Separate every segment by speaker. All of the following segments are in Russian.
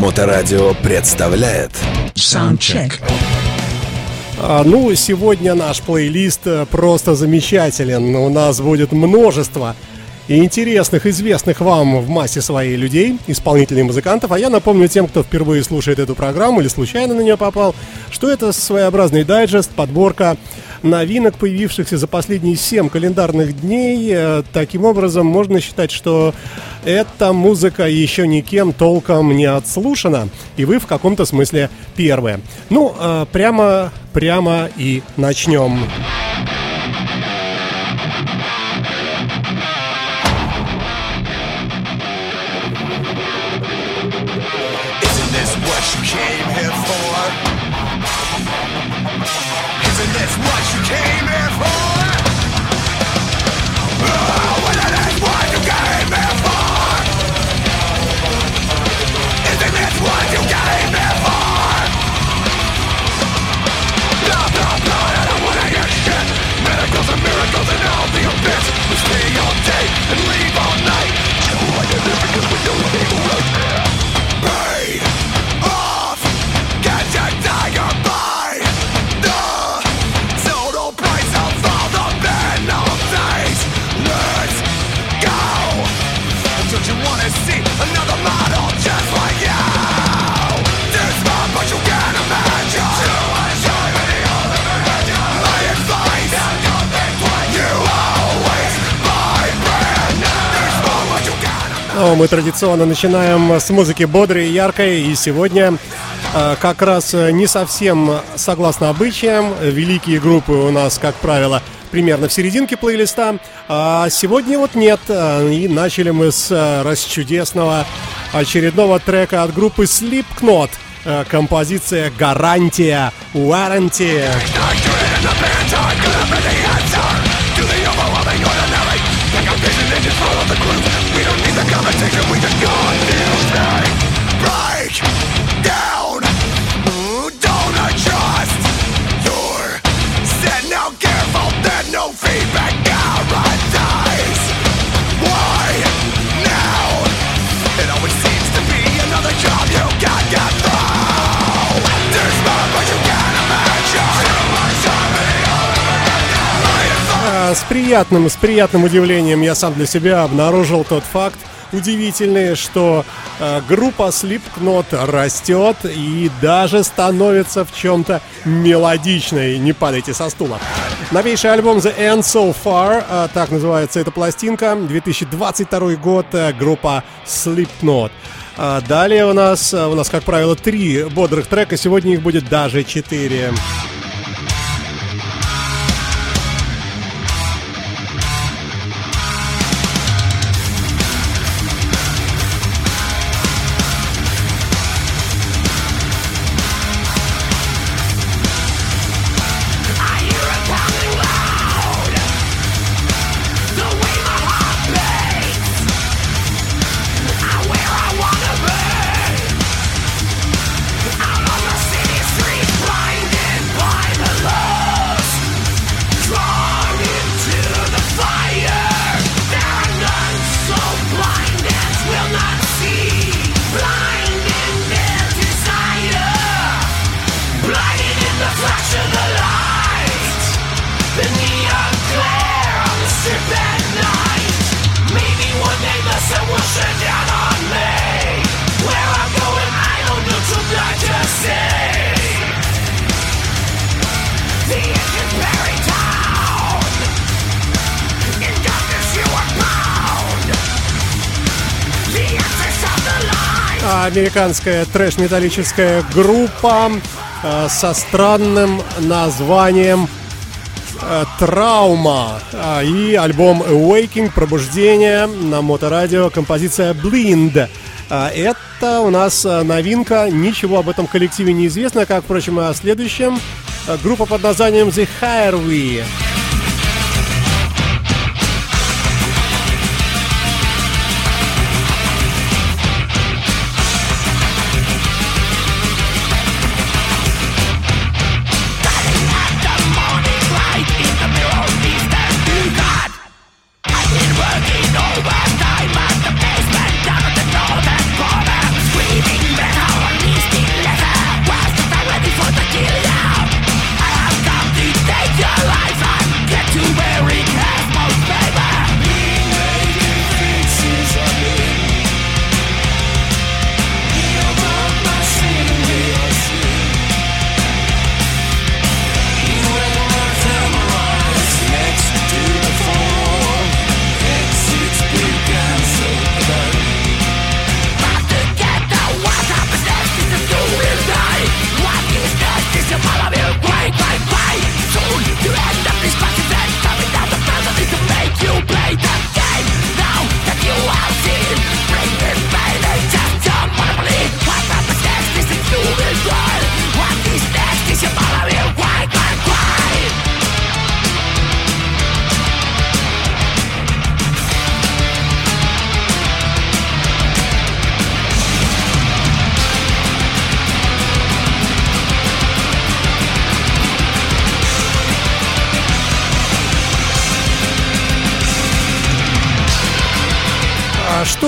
Speaker 1: Моторадио представляет
Speaker 2: Soundcheck.
Speaker 3: А, ну, сегодня наш плейлист э, просто замечателен. У нас будет множество интересных, известных вам в массе своей людей, исполнителей и музыкантов. А я напомню тем, кто впервые слушает эту программу или случайно на нее попал, что это своеобразный дайджест, подборка новинок, появившихся за последние 7 календарных дней. Э, таким образом, можно считать, что эта музыка еще никем толком не отслушана, и вы в каком-то смысле первые. Ну, э, прямо, прямо и начнем.
Speaker 4: Isn't
Speaker 3: Ну, мы традиционно начинаем с музыки бодрой и яркой, и сегодня э, как раз э, не совсем согласно обычаям. Великие группы у нас, как правило, примерно в серединке плейлиста, а сегодня вот нет. Э, И начали мы с расчудесного очередного трека от группы Slipknot. Композиция «Гарантия», «Warranty». приятным, с приятным удивлением я сам для себя обнаружил тот факт, удивительный, что э, группа Slipknot растет и даже становится в чем-то мелодичной. Не падайте со стула. Новейший альбом The End So Far, э, так называется эта пластинка, 2022 год, э, группа Slipknot. Э, далее у нас, э, у нас, как правило, три бодрых трека, сегодня их будет даже четыре. Американская трэш-металлическая группа э, со странным названием э, Травма А, и альбом Awakening Пробуждение на моторадио композиция Blind. А, Это у нас э, новинка, ничего об этом коллективе не известно, как, впрочем, и о следующем. Э, Группа под названием The Hireway.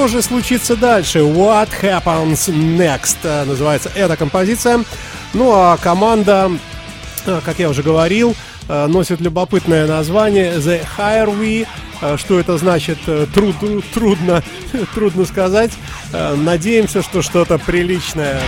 Speaker 3: Что же случится дальше? What happens next? э, Называется эта композиция. Ну а команда, э, как я уже говорил, э, носит любопытное название The Higher We. Что это значит, труд- трудно, трудно сказать. Надеемся, что что-то приличное.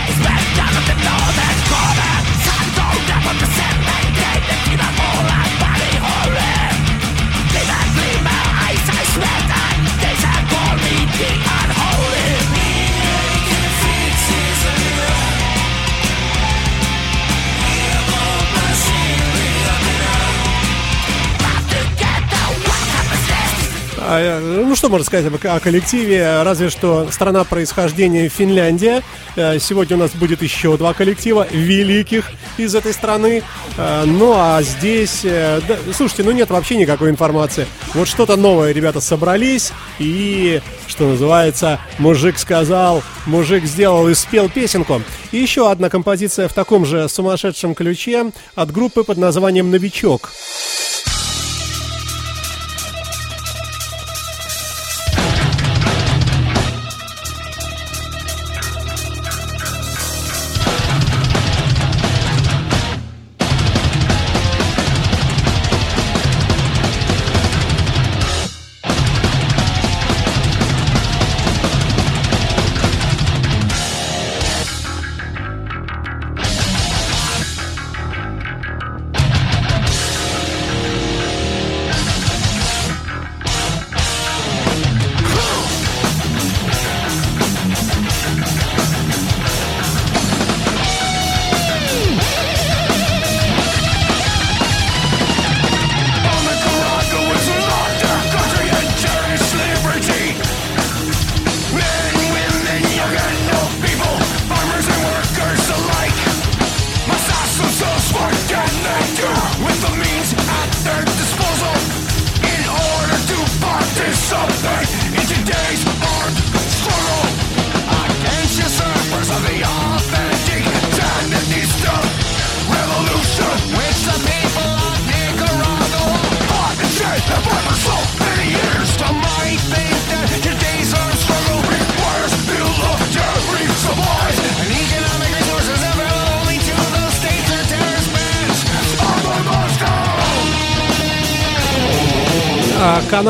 Speaker 3: Ну, что можно сказать о коллективе? Разве что страна происхождения Финляндия. Э, Сегодня у нас будет еще два коллектива великих из этой страны. Э, Ну, а здесь... э, да, слушайте, ну нет вообще никакой информации. Вот что-то новое ребята собрались и, что называется, мужик сказал, мужик сделал и спел песенку. И еще одна композиция в таком же сумасшедшем ключе от группы под названием «Новичок».
Speaker 4: Nicaragua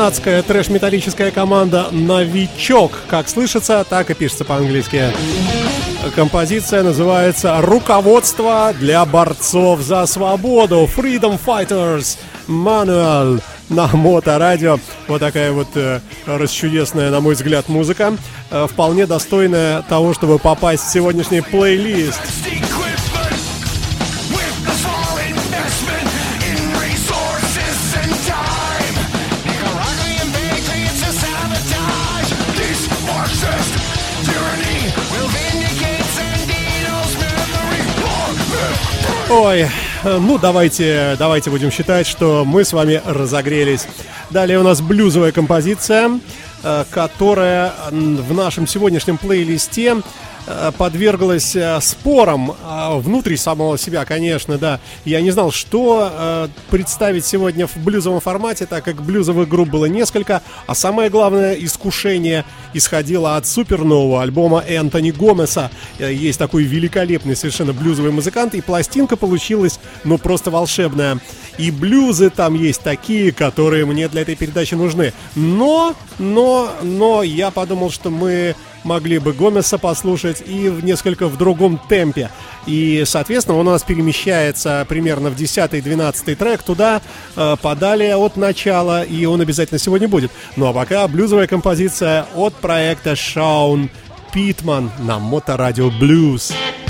Speaker 3: канадская трэш-металлическая команда «Новичок». Как слышится, так и пишется по-английски. Композиция называется «Руководство для борцов за свободу» Freedom Fighters Manual на моторадио. Вот такая вот э, расчудесная, на мой взгляд, музыка. Э, вполне достойная того, чтобы попасть в сегодняшний плейлист. Ой, ну давайте, давайте будем считать, что мы с вами разогрелись. Далее у нас блюзовая композиция, э, которая в нашем сегодняшнем плейлисте подверглась э, спорам а, внутри самого себя, конечно, да. Я не знал, что э, представить сегодня в блюзовом формате, так как блюзовых групп было несколько, а самое главное искушение исходило от супернового альбома Энтони Гомеса. Э, Есть такой великолепный совершенно блюзовый музыкант, и пластинка получилась, ну, просто волшебная. И блюзы там есть такие, которые мне для этой передачи нужны. Но, но, но я подумал, что мы могли бы Гомеса послушать и в несколько в другом темпе. И, соответственно, он у нас перемещается примерно в 10-12 трек туда, э, от начала, и он обязательно сегодня будет. Ну а пока блюзовая композиция от проекта Шаун Питман на Моторадио Блюз.
Speaker 4: When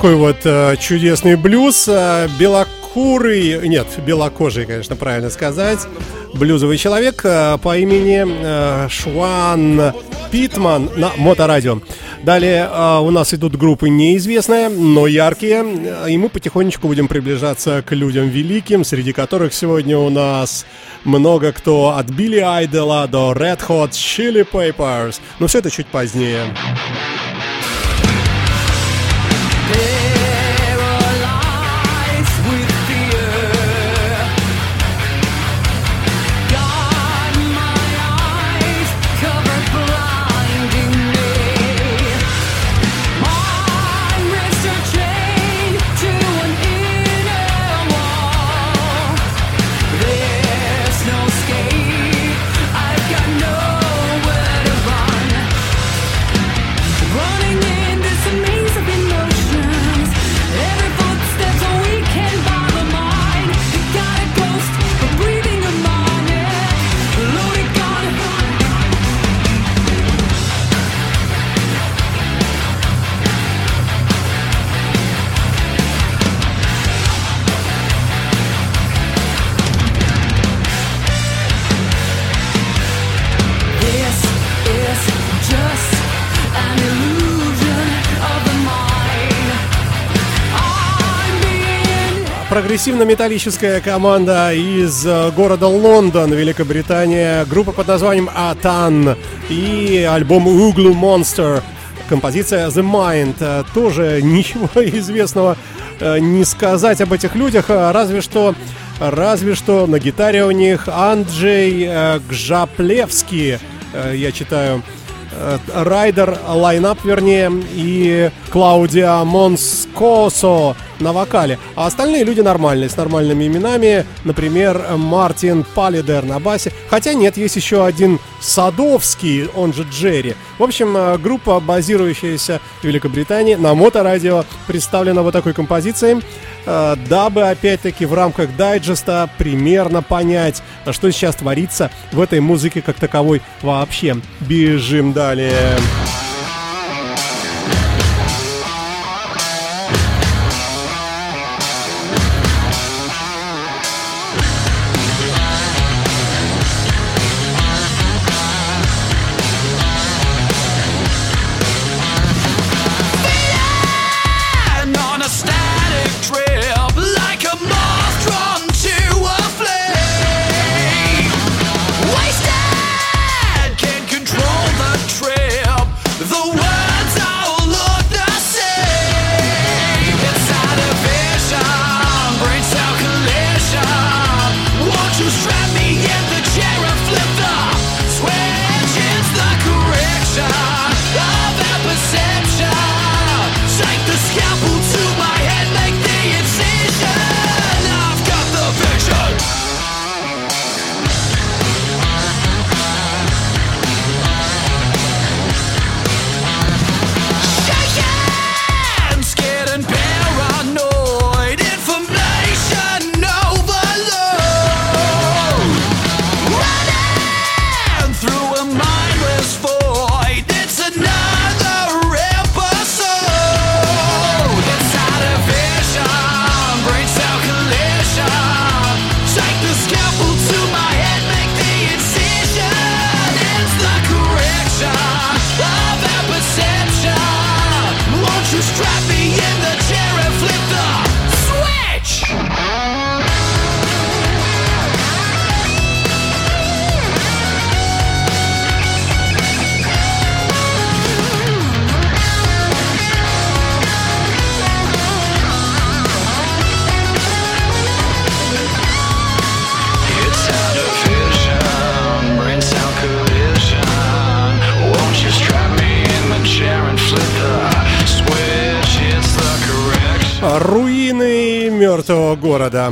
Speaker 3: Такой вот э, чудесный блюз. э, Белокурый, нет, белокожий, конечно, правильно сказать. Блюзовый человек э, по имени э, Шуан Питман на Моторадио. Далее э, у нас идут группы неизвестные, но яркие. э, И мы потихонечку будем приближаться к людям великим, среди которых сегодня у нас много кто от Билли Айдела до Red Hot Chili Peppers. Но все это чуть позднее. Прогрессивно-металлическая команда из э, города Лондон, Великобритания. Группа под названием Атан и альбом Углу Monster. Композиция The Mind. Э, Тоже ничего известного э, не сказать об этих людях, разве что Разве что на гитаре у них Анджей Гжаплевский, я читаю, Райдер, лайнап вернее, и Клаудиа Монскосо на вокале. А остальные люди нормальные, с нормальными именами. Например, Мартин Палидер на басе. Хотя нет, есть еще один Садовский, он же Джерри. В общем, э, группа, базирующаяся в Великобритании, на моторадио, представлена вот такой композицией, э, дабы, опять-таки, в рамках дайджеста примерно понять, что сейчас творится в этой музыке как таковой вообще. Бежим далее.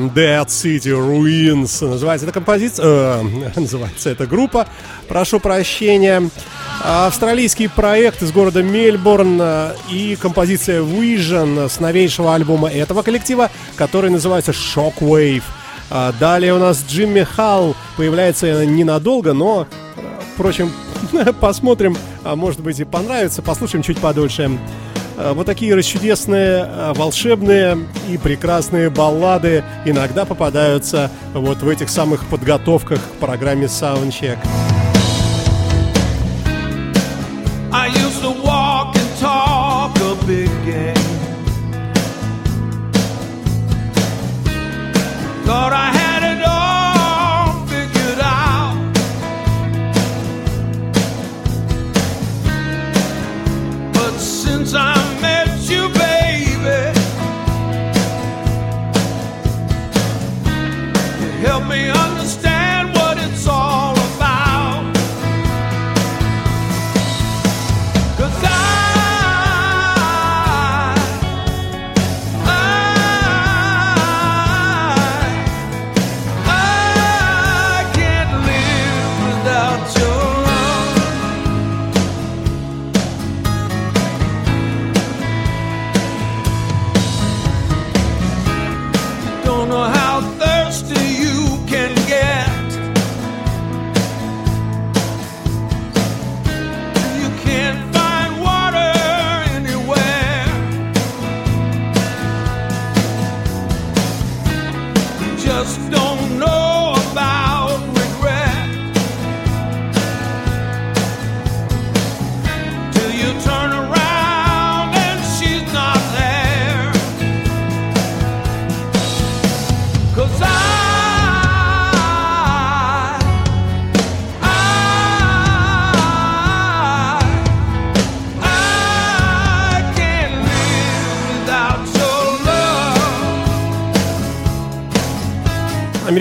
Speaker 3: Dead City Ruins. Называется эта композиция... э, называется эта группа. Прошу прощения. Австралийский проект из города Мельбурн э, и композиция Vision с новейшего альбома этого коллектива, который называется Shockwave. А Далее у нас Джимми Халл появляется ненадолго, но, э, впрочем, посмотрим, а может быть и понравится, послушаем чуть подольше. Э, Вот такие расчудесные, э, волшебные и прекрасные баллады иногда попадаются вот в этих самых подготовках к программе Soundcheck.
Speaker 5: I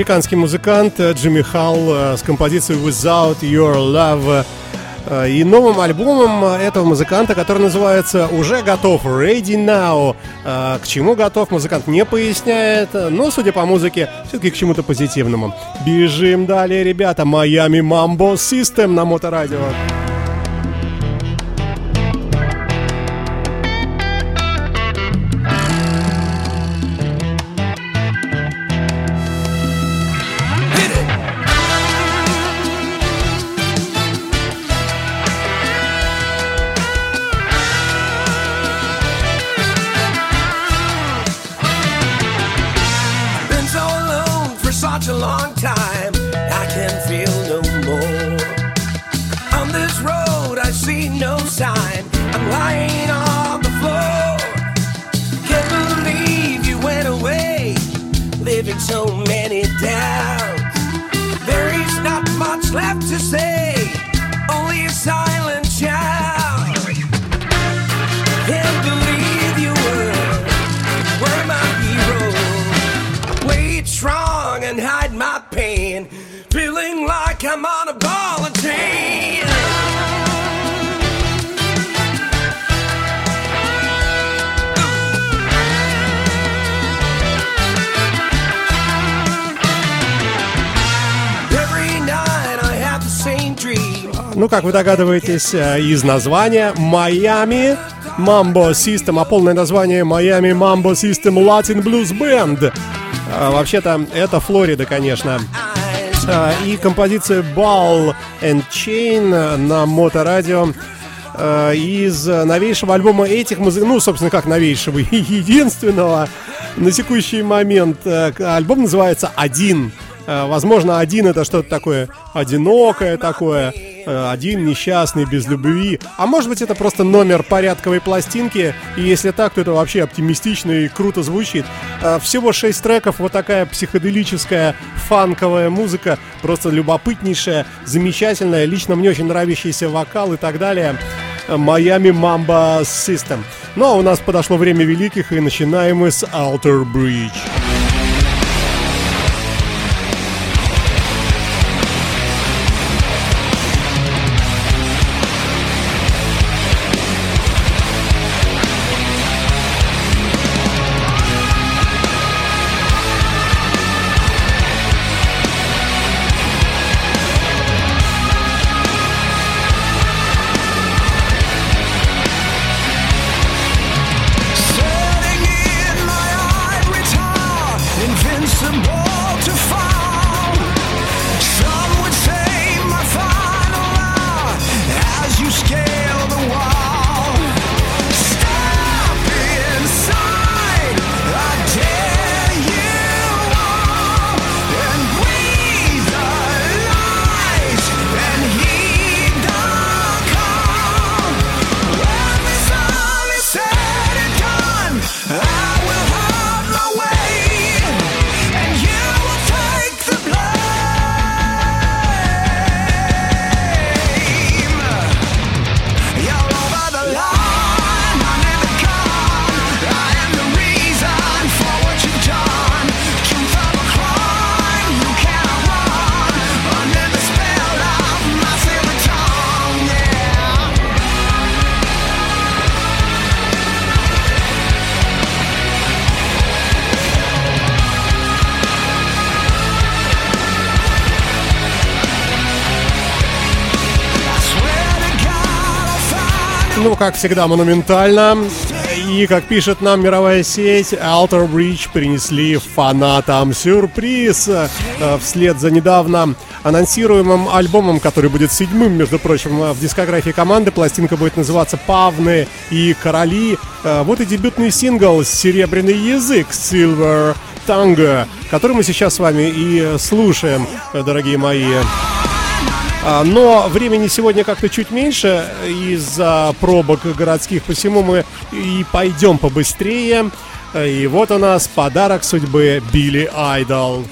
Speaker 3: Американский музыкант э, Джимми Халл э, с композицией Without Your Love э, и новым альбомом этого музыканта, который называется «Уже готов», «Ready Now». К чему готов, музыкант не поясняет, но, судя по музыке, все-таки к чему-то позитивному. Бежим далее, ребята. Miami Mambo System на Моторадио.
Speaker 6: Been
Speaker 3: Ну, как вы догадываетесь, э, из названия Майами Mambo System, а полное название Майами System Latin Blues Band. А, Вообще-то, это Флорида, конечно. А, И композиция Ball and Chain на моторадио э, из новейшего альбома этих музыкантов, ну, собственно, как новейшего, единственного на текущий момент. Э, Альбом называется «Один». Возможно, «Один» — это что-то такое одинокое такое. Э, один несчастный, без любви. А может быть это просто номер порядковой пластинки, и если так, то это вообще оптимистично и круто звучит. Э, Всего шесть треков, вот такая психоделическая фанковая музыка, просто любопытнейшая, замечательная, лично мне очень нравящийся вокал и так далее. Miami Mamba System. Ну а у нас подошло время великих, и начинаем мы с Alter Bridge. Как всегда, монументально. И, как пишет нам мировая сеть, Alter Bridge принесли фанатам сюрприз. Э, Вслед за недавно анонсируемым альбомом, который будет седьмым, между прочим, э, в дискографии команды. Пластинка будет называться «Павны и короли». Э, Вот и дебютный сингл «Серебряный язык» Silver Tongue, который мы сейчас с вами и слушаем, дорогие мои. А, Но времени сегодня как-то чуть меньше из-за пробок городских, посему мы и пойдем побыстрее. И вот у нас подарок судьбы Билли Айдол.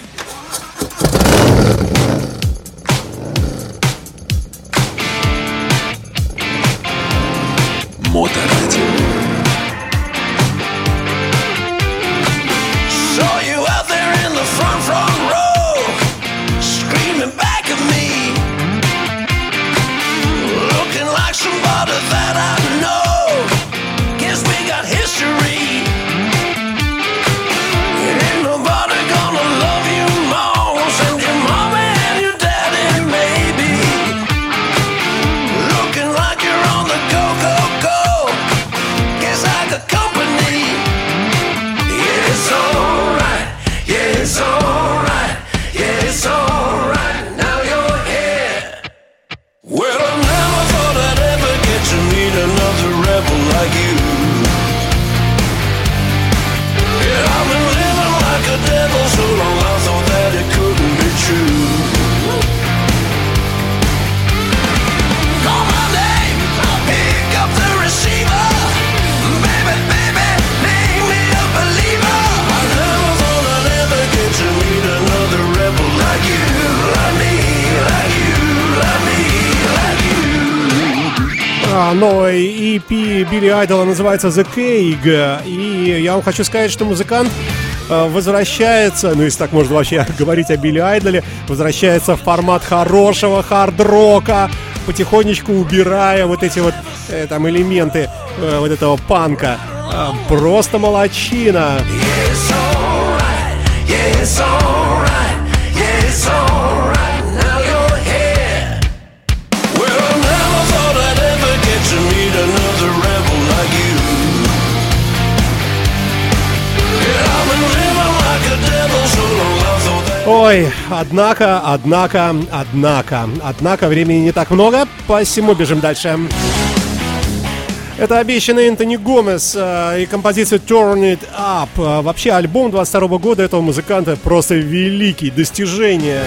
Speaker 3: Билли Айдола называется The Cake. И я вам хочу сказать, что музыкант э, возвращается, ну если так можно вообще говорить о Билли Айдоле, возвращается в формат хорошего хард-рока, потихонечку убирая вот эти вот э, там элементы э, вот этого панка. А, Просто молочина.
Speaker 2: Yeah, it's alright. Yeah, it's alright.
Speaker 3: Ой, однако, однако, однако, однако времени не так много, посему бежим дальше. Это обещанный Энтони Гомес э, и композиция Turn It Up. Вообще альбом 22 года этого музыканта просто великий, достижение.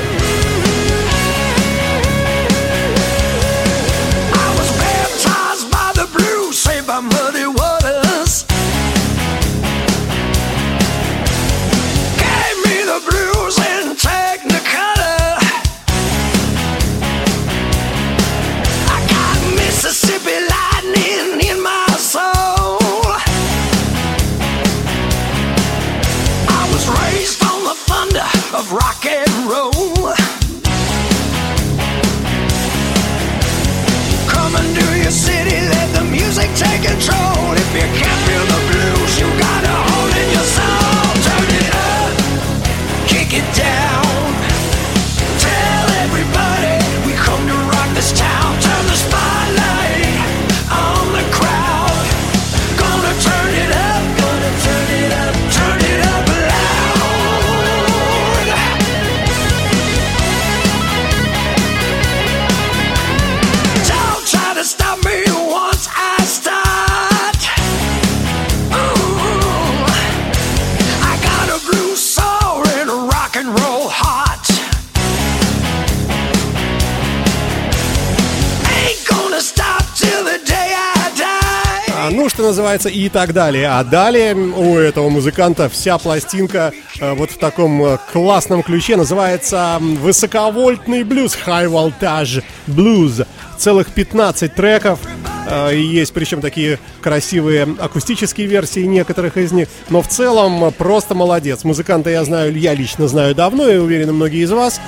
Speaker 3: Называется и так далее. А далее у этого музыканта вся пластинка э, вот в таком э, классном ключе называется высоковольтный блюз, high voltage blues. Целых 15 треков. Э, есть причем такие красивые акустические версии некоторых из них. Но в целом просто молодец. Музыканта я знаю, я лично знаю давно, и уверен, многие из вас.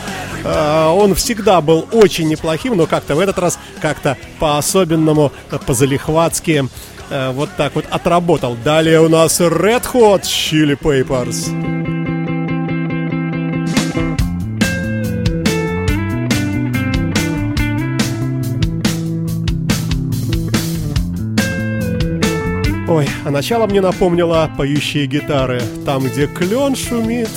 Speaker 3: Э, Он всегда был очень неплохим, но как-то в этот раз как-то по-особенному, по-залихватски э, вот так вот отработал. Далее у нас Red Hot Chili Peppers. Ой, а начало мне напомнило поющие гитары. Там, где клен шумит.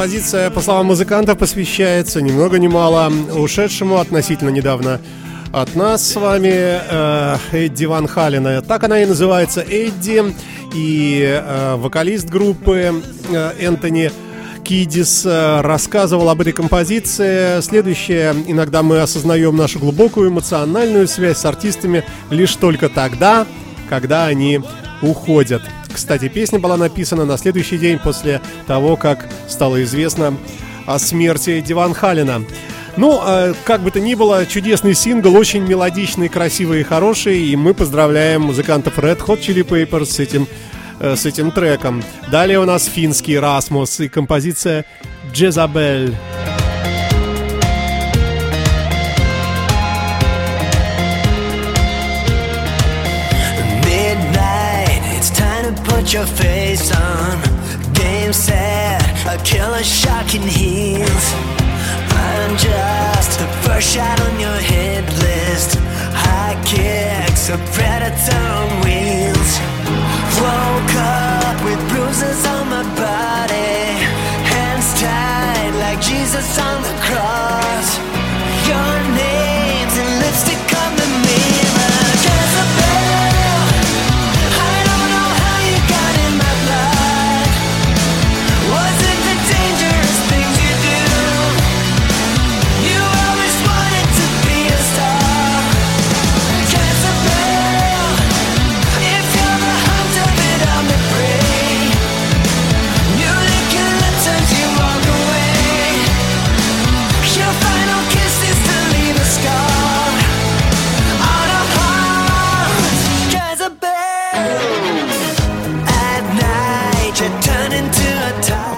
Speaker 3: Композиция, по словам музыкантов, посвящается ни много ни мало ушедшему относительно недавно от нас с вами э, Эдди Ван Халена. Так она и называется Эдди. И э, вокалист группы э, Энтони Кидис э, рассказывал об этой композиции. Следующее. Иногда мы осознаем нашу глубокую эмоциональную связь с артистами лишь только тогда, когда они уходят. Кстати, песня была написана на следующий день после того, как стало известно о смерти Диван Халина. Ну, э, как бы то ни было, чудесный сингл, очень мелодичный, красивый и хороший, и мы поздравляем музыкантов Red Hot Chili Peppers с этим, э, с этим треком. Далее у нас финский Расмус и композиция Джезабель.
Speaker 6: Put your face on. Game set, a killer shot can heals. I'm just the first shot on your hit list. High kicks, a predator on wheels. Woke up with bruises on my body. Hands tied like Jesus on the cross.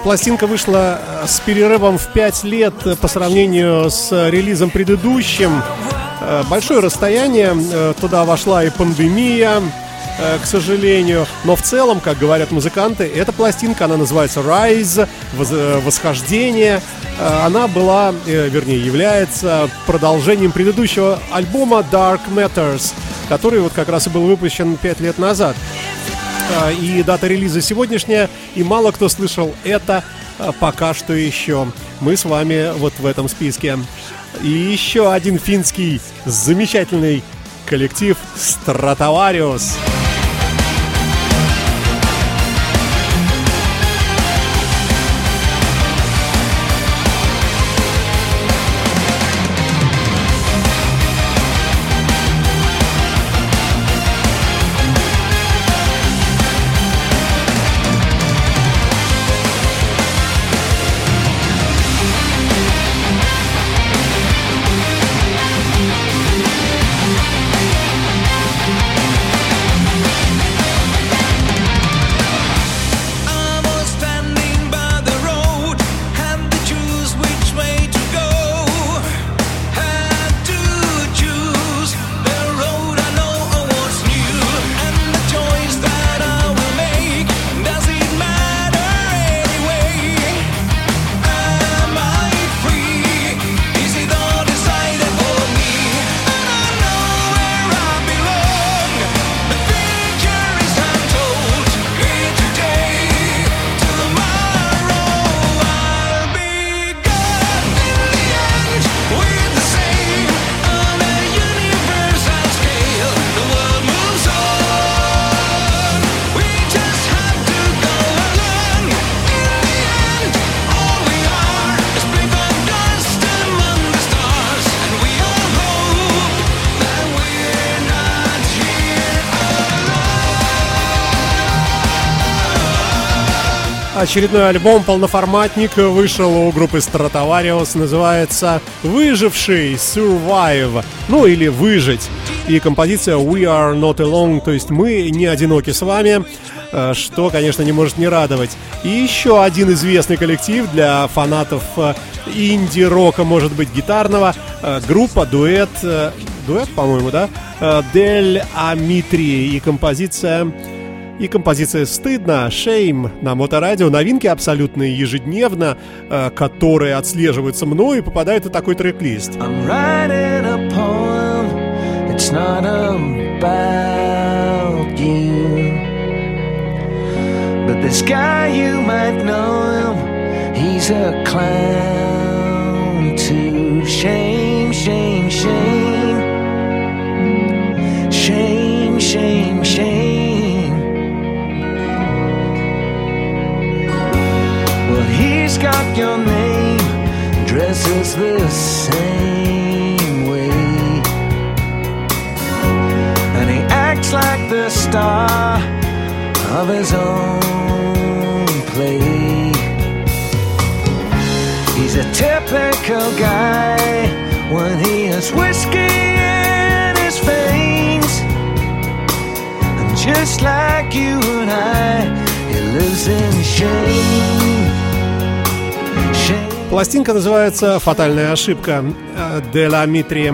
Speaker 3: Пластинка вышла э, с перерывом в 5 лет э, по сравнению с э, релизом предыдущим. Большое расстояние, туда вошла и пандемия, к сожалению. Но в целом, как говорят музыканты, эта пластинка, она называется Rise, Восхождение. Она была, вернее, является продолжением предыдущего альбома Dark Matters, который вот как раз и был выпущен 5 лет назад. А, И дата релиза сегодняшняя, и мало кто слышал это а, пока что еще. Мы с вами вот в этом списке. И еще один финский замечательный коллектив Стратовариус. Очередной альбом «Полноформатник» вышел у группы Stratovarius, называется «Выживший» Survive, ну или «Выжить». И композиция «We are not alone», то есть «Мы не одиноки с вами», э, что, конечно, не может не радовать. И еще один известный коллектив для фанатов э, инди-рока, может быть, гитарного, э, группа «Дуэт», дуэт, по-моему, да, «Дель Амитри» и композиция и композиция «Стыдно», «Шейм» на Моторадио. Новинки абсолютно ежедневно, э, которые отслеживаются мной и попадают на такой трек-лист.
Speaker 6: But this guy, you might know him. He's a clown. Shame, shame, got your name, dresses the same way. And he acts like the star of his own play. He's a typical guy when he has whiskey in his veins. And just like you and I, he lives in shame.
Speaker 3: Пластинка называется «Фатальная ошибка» Де ла Митри.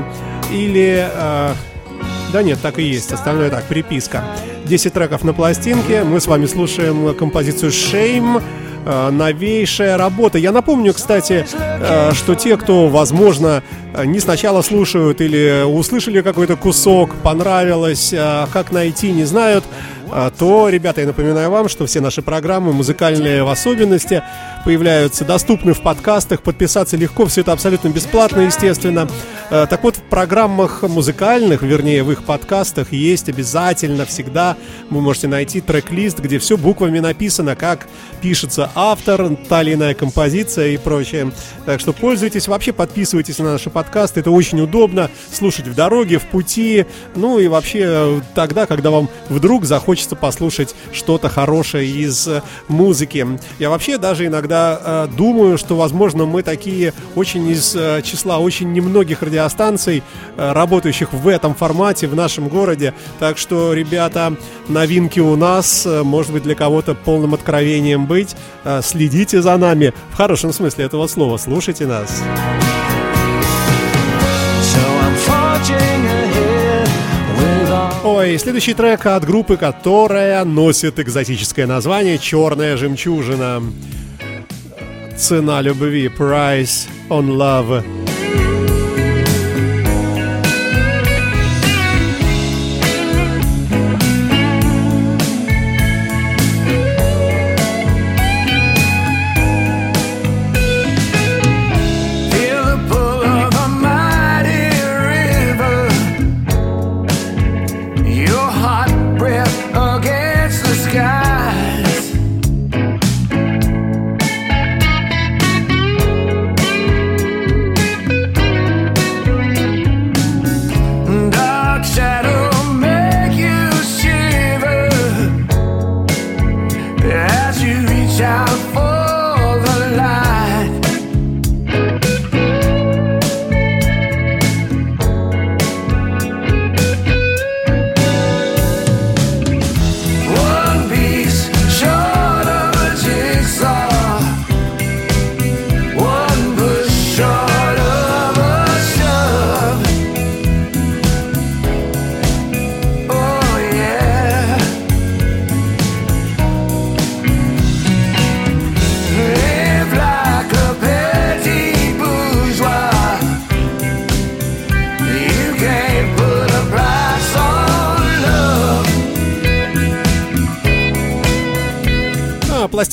Speaker 3: Или... э, да нет, так и есть. Остальное так, приписка. 10 треков на пластинке. Мы с вами слушаем композицию «Shame». э, Новейшая работа. Я напомню, кстати, э, что те, кто, возможно, э, не сначала слушают или услышали какой-то кусок, понравилось, э, как найти, не знают, э, то, ребята, я напоминаю вам, что все наши программы, музыкальные в особенности, появляются доступны в подкастах. Подписаться легко, все это абсолютно бесплатно, естественно. Э, Так вот, в программах музыкальных, вернее, в их подкастах есть обязательно всегда, вы можете найти трек-лист, где все буквами написано, как пишется автор, та или иная композиция и прочее. Так что пользуйтесь, вообще подписывайтесь на наши подкасты, это очень удобно слушать в дороге, в пути, ну и вообще э, тогда, когда вам вдруг захочется послушать что-то хорошее из э, музыки. Я вообще даже иногда э, думаю, что, возможно, мы такие очень из э, числа очень немногих радиостанций, э, работающих в этом формате в нашем городе. Так что, ребята, новинки у нас, э, может быть, для кого-то полным откровением быть. Э, Следите за нами в хорошем смысле этого слова. Слушайте нас. Ой, следующий трек от группы, которая носит экзотическое название «Черная жемчужина». Цена любви, price on love.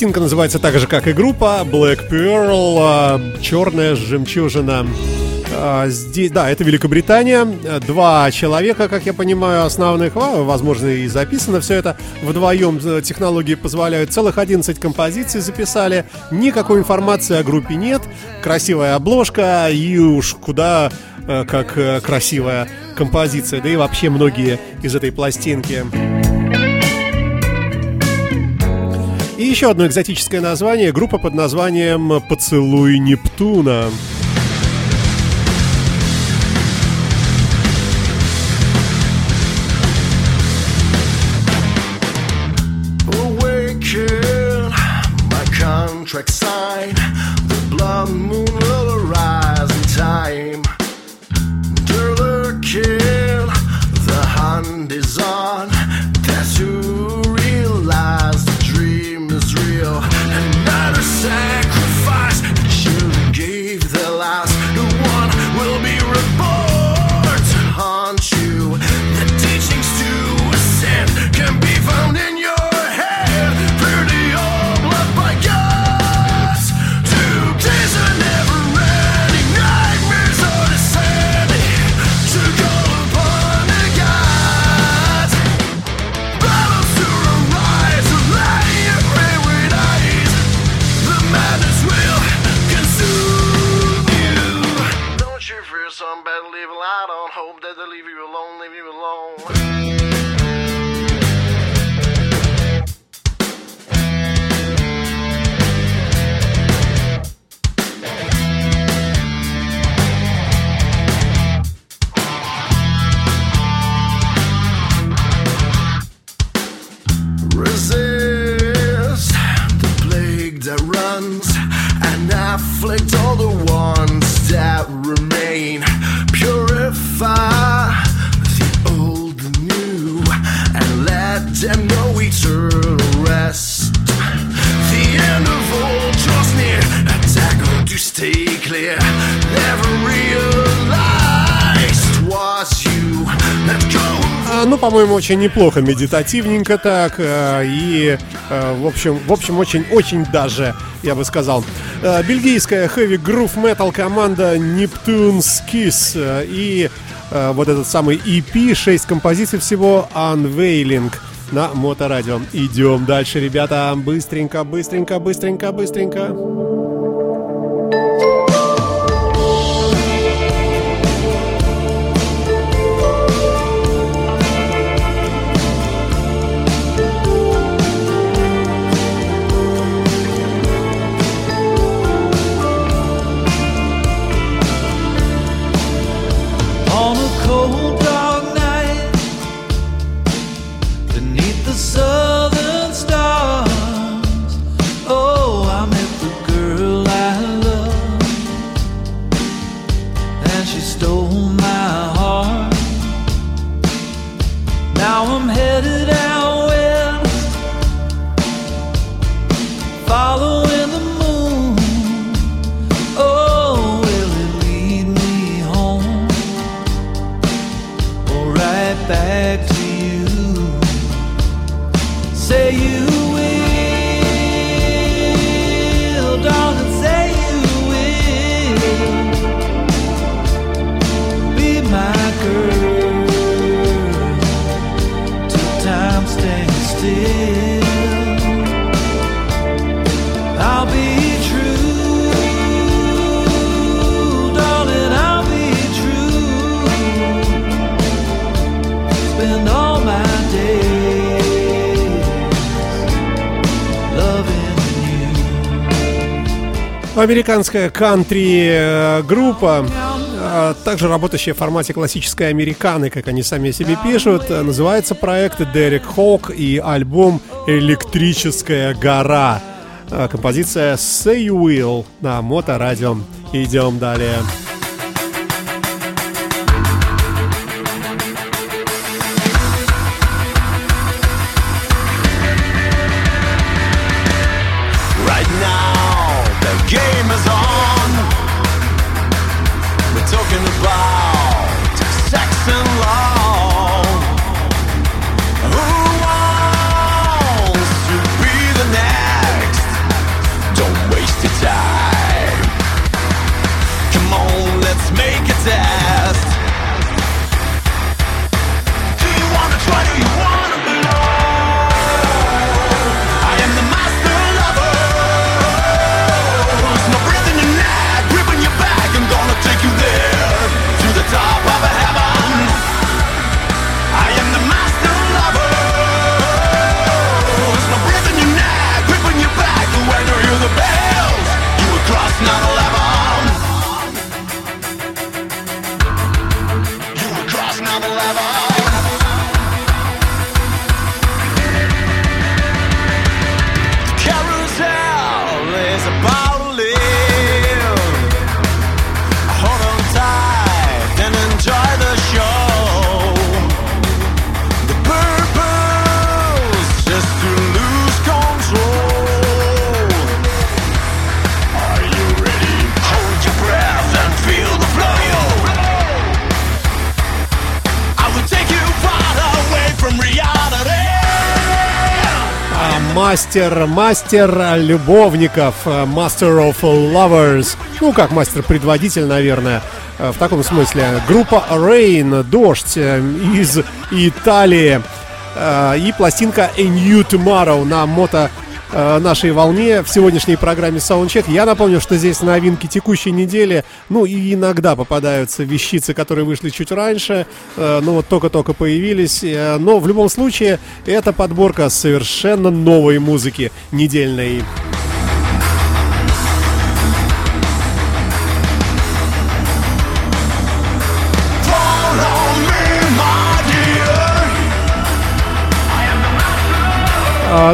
Speaker 3: Пластинка называется так же, как и группа Black Pearl, а, черная жемчужина. А, Здесь, да, это Великобритания. Два человека, как я понимаю, основных, а, возможно, и записано все это. Вдвоем э, технологии позволяют. Целых 11 композиций записали. Никакой информации о группе нет. Красивая обложка и уж куда э, как э, красивая композиция. Да и вообще многие из этой пластинки.
Speaker 2: И еще одно экзотическое название. Группа под названием «Поцелуй Нептуна». очень неплохо, медитативненько так. Э, и, э, в общем, в общем очень-очень даже, я бы сказал. Э, бельгийская хэви грув метал команда Neptune's Kiss. И вот этот самый EP, 6 композиций всего, Unveiling на Моторадио. Идем дальше, ребята, быстренько, быстренько, быстренько, быстренько. Американская кантри-группа, э, э, также работающая в формате классической американы, как они сами себе пишут, э, называется проект Дерек Хоук и альбом «Электрическая гора». Композиция «Say You Will» на Моторадио. Идем далее.
Speaker 4: Далее.
Speaker 3: Мастер, мастер любовников, э, Master of Lovers. Ну, как мастер-предводитель, наверное, э, в таком смысле. Группа Rain, Дождь э, из Италии. И пластинка A New Tomorrow на мото э, нашей волне в сегодняшней программе Soundcheck. Я напомню, что здесь новинки текущей недели. Ну и иногда попадаются вещицы, которые вышли чуть раньше. э, Ну вот только-только появились. э, Но в любом случае это подборка совершенно новой музыки недельной.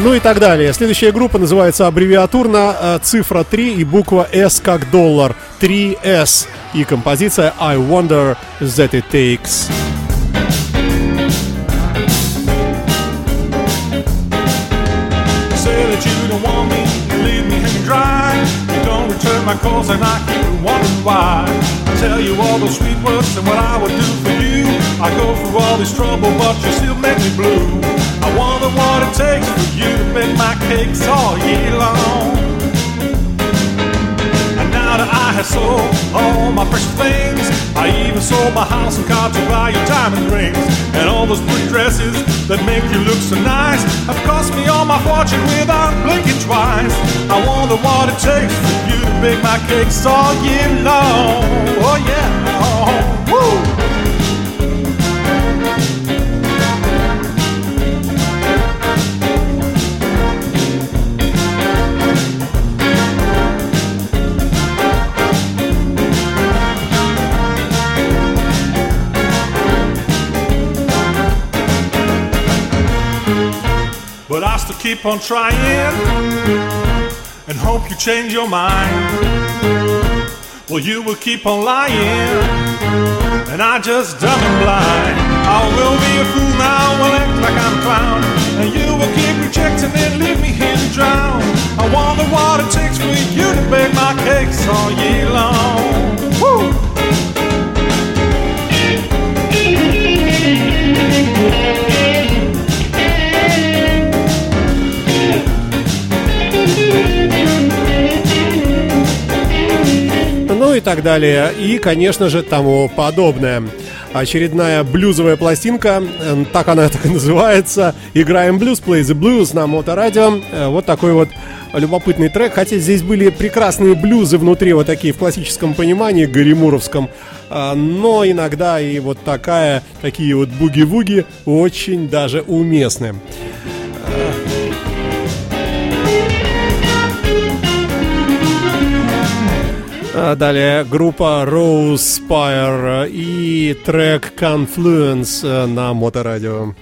Speaker 3: Ну и так далее. Следующая группа называется аббревиатурно э, цифра 3 и буква S как доллар. 3S. И композиция I Wonder That It Takes.
Speaker 7: My calls, and I keep wondering why. I tell you all those sweet words and what I would do for you. I go through all this trouble, but you still make me blue. I wonder what it takes for you to bake my cakes all year long. I have sold all my precious things, I even sold my house and car to buy you diamond rings. And all those pretty dresses that make you look so nice have cost me all my fortune without blinking twice. I wonder what it takes for you to bake my cakes all year long. Oh, oh yeah, oh, woo! Keep on trying and hope you change your mind. Well, you will keep on lying, and I just dumb and blind. I will be a fool now, will act like I'm a clown, and you will keep rejecting and leave me here to drown. I wonder what it takes for you to bake my cakes all year long. Woo!
Speaker 3: И так далее. И, конечно же, тому подобное. Очередная блюзовая пластинка, э, так она так и называется. Играем блюз, play the blues на моторадио. Э, Вот такой вот любопытный трек. Хотя здесь были прекрасные блюзы внутри, вот такие в классическом понимании, гаримуровском. А, Но иногда и вот такая, такие вот буги-вуги очень даже уместны. Далее группа Rose Spire и трек Confluence э, на Моторадио.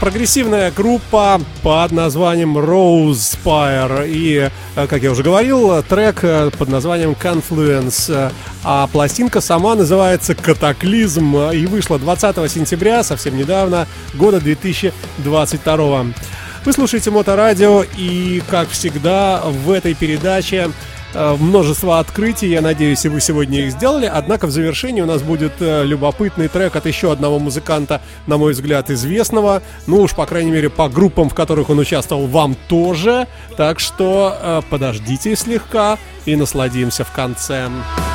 Speaker 3: Прогрессивная группа под названием Rose Spire. И, э, как я уже говорил, трек э, под названием Confluence. А пластинка сама называется Катаклизм и вышла 20 сентября, совсем недавно, года 2022. Вы слушаете Моторадио и, как всегда, в этой передаче множество открытий, я надеюсь, и вы сегодня их сделали. Однако в завершении у нас будет э, любопытный трек от еще одного музыканта, на мой взгляд, известного. Ну уж, по крайней мере, по группам, в которых он участвовал, вам тоже. Так что э, подождите слегка и насладимся в конце.
Speaker 6: Reaching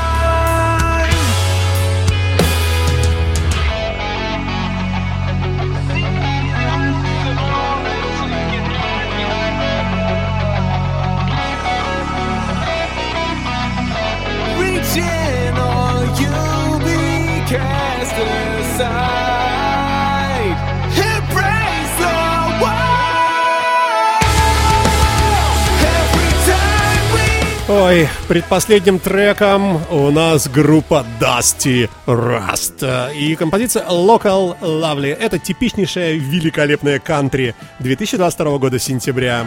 Speaker 3: Ой, предпоследним треком у нас группа Dusty Rust. И композиция Local Lovely. Это типичнейшая великолепная кантри 2022 года сентября.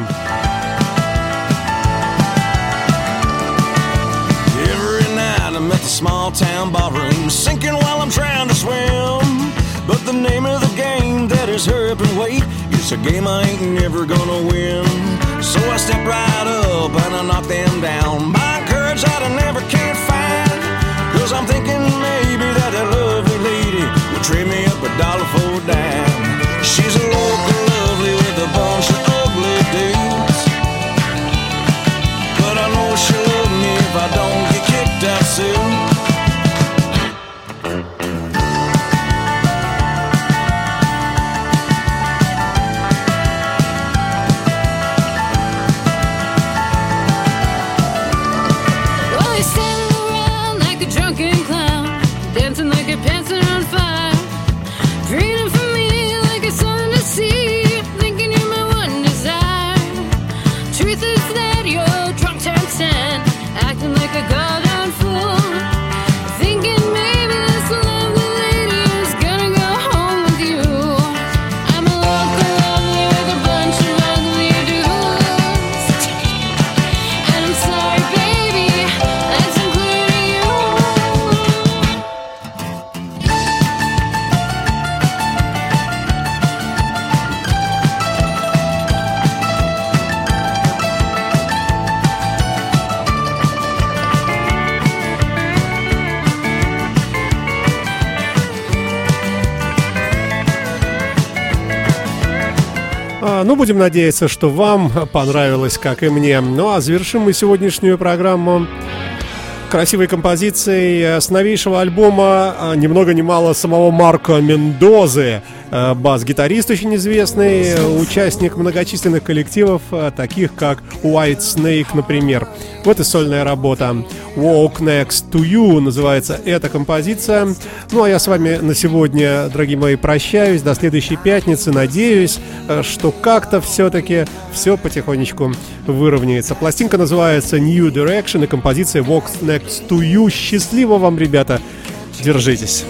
Speaker 8: Small town ballroom, sinking while I'm trying to swim. But the name of the game that is up and wait, it's a game I ain't never gonna win. So I step right up and I knock them down. My courage that I never can find. Cause I'm thinking maybe that that lovely lady will trade me up a dollar for a dime. She's a local lovely with a bunch of ugly dudes. But I know she'll love me if I don't get kicked out soon.
Speaker 3: Будем надеяться, что вам понравилось, как и мне. Ну, а завершим мы сегодняшнюю программу красивой композицией с новейшего альбома а, ни много ни мало самого Марко Мендозы. Э, Бас-гитарист очень известный, участник многочисленных коллективов, э, таких как White Snake, например. Вот и сольная работа. Walk Next to You называется эта композиция. Ну, а я с вами на сегодня, дорогие мои, прощаюсь. До следующей пятницы. Надеюсь, э, что как-то все-таки все потихонечку выровняется. Пластинка называется New Direction и композиция Walk Next to You. Счастливо вам, ребята. Держитесь.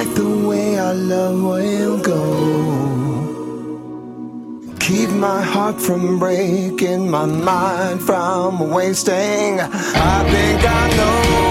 Speaker 6: Like the way our love will go. Keep my heart from breaking, my mind from wasting. I think I been